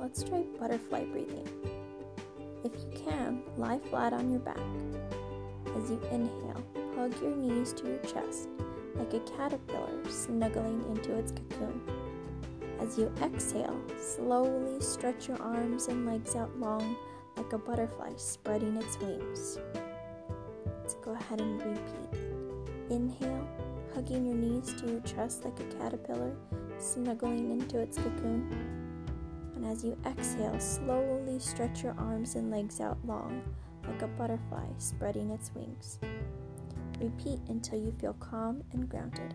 let's try butterfly breathing. If you can, lie flat on your back. As you inhale, hug your knees to your chest like a caterpillar snuggling into its cocoon. As you exhale, slowly stretch your arms and legs out long like a butterfly spreading its wings. Let's go ahead and repeat. Inhale, hugging your knees to your chest like a caterpillar snuggling into its cocoon. And as you exhale, slowly stretch your arms and legs out long like a butterfly spreading its wings. Repeat until you feel calm and grounded.